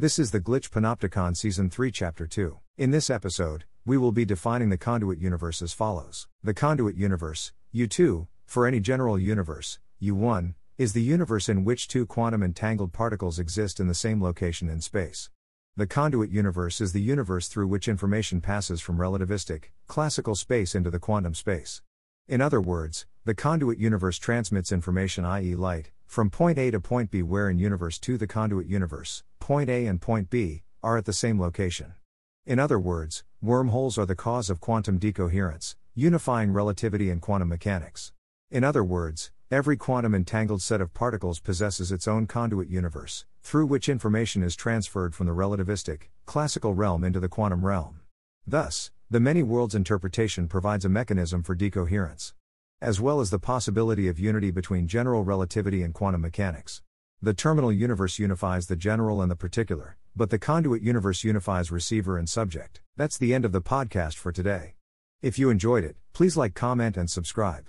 This is the Glitch Panopticon Season 3, Chapter 2. In this episode, we will be defining the conduit universe as follows The conduit universe, U2, for any general universe, U1, is the universe in which two quantum entangled particles exist in the same location in space. The conduit universe is the universe through which information passes from relativistic, classical space into the quantum space. In other words, the conduit universe transmits information, i.e., light, from point A to point B, where in universe 2 the conduit universe, point A and point B, are at the same location. In other words, wormholes are the cause of quantum decoherence, unifying relativity and quantum mechanics. In other words, every quantum entangled set of particles possesses its own conduit universe, through which information is transferred from the relativistic, classical realm into the quantum realm. Thus, the many worlds interpretation provides a mechanism for decoherence, as well as the possibility of unity between general relativity and quantum mechanics. The terminal universe unifies the general and the particular, but the conduit universe unifies receiver and subject. That's the end of the podcast for today. If you enjoyed it, please like, comment, and subscribe.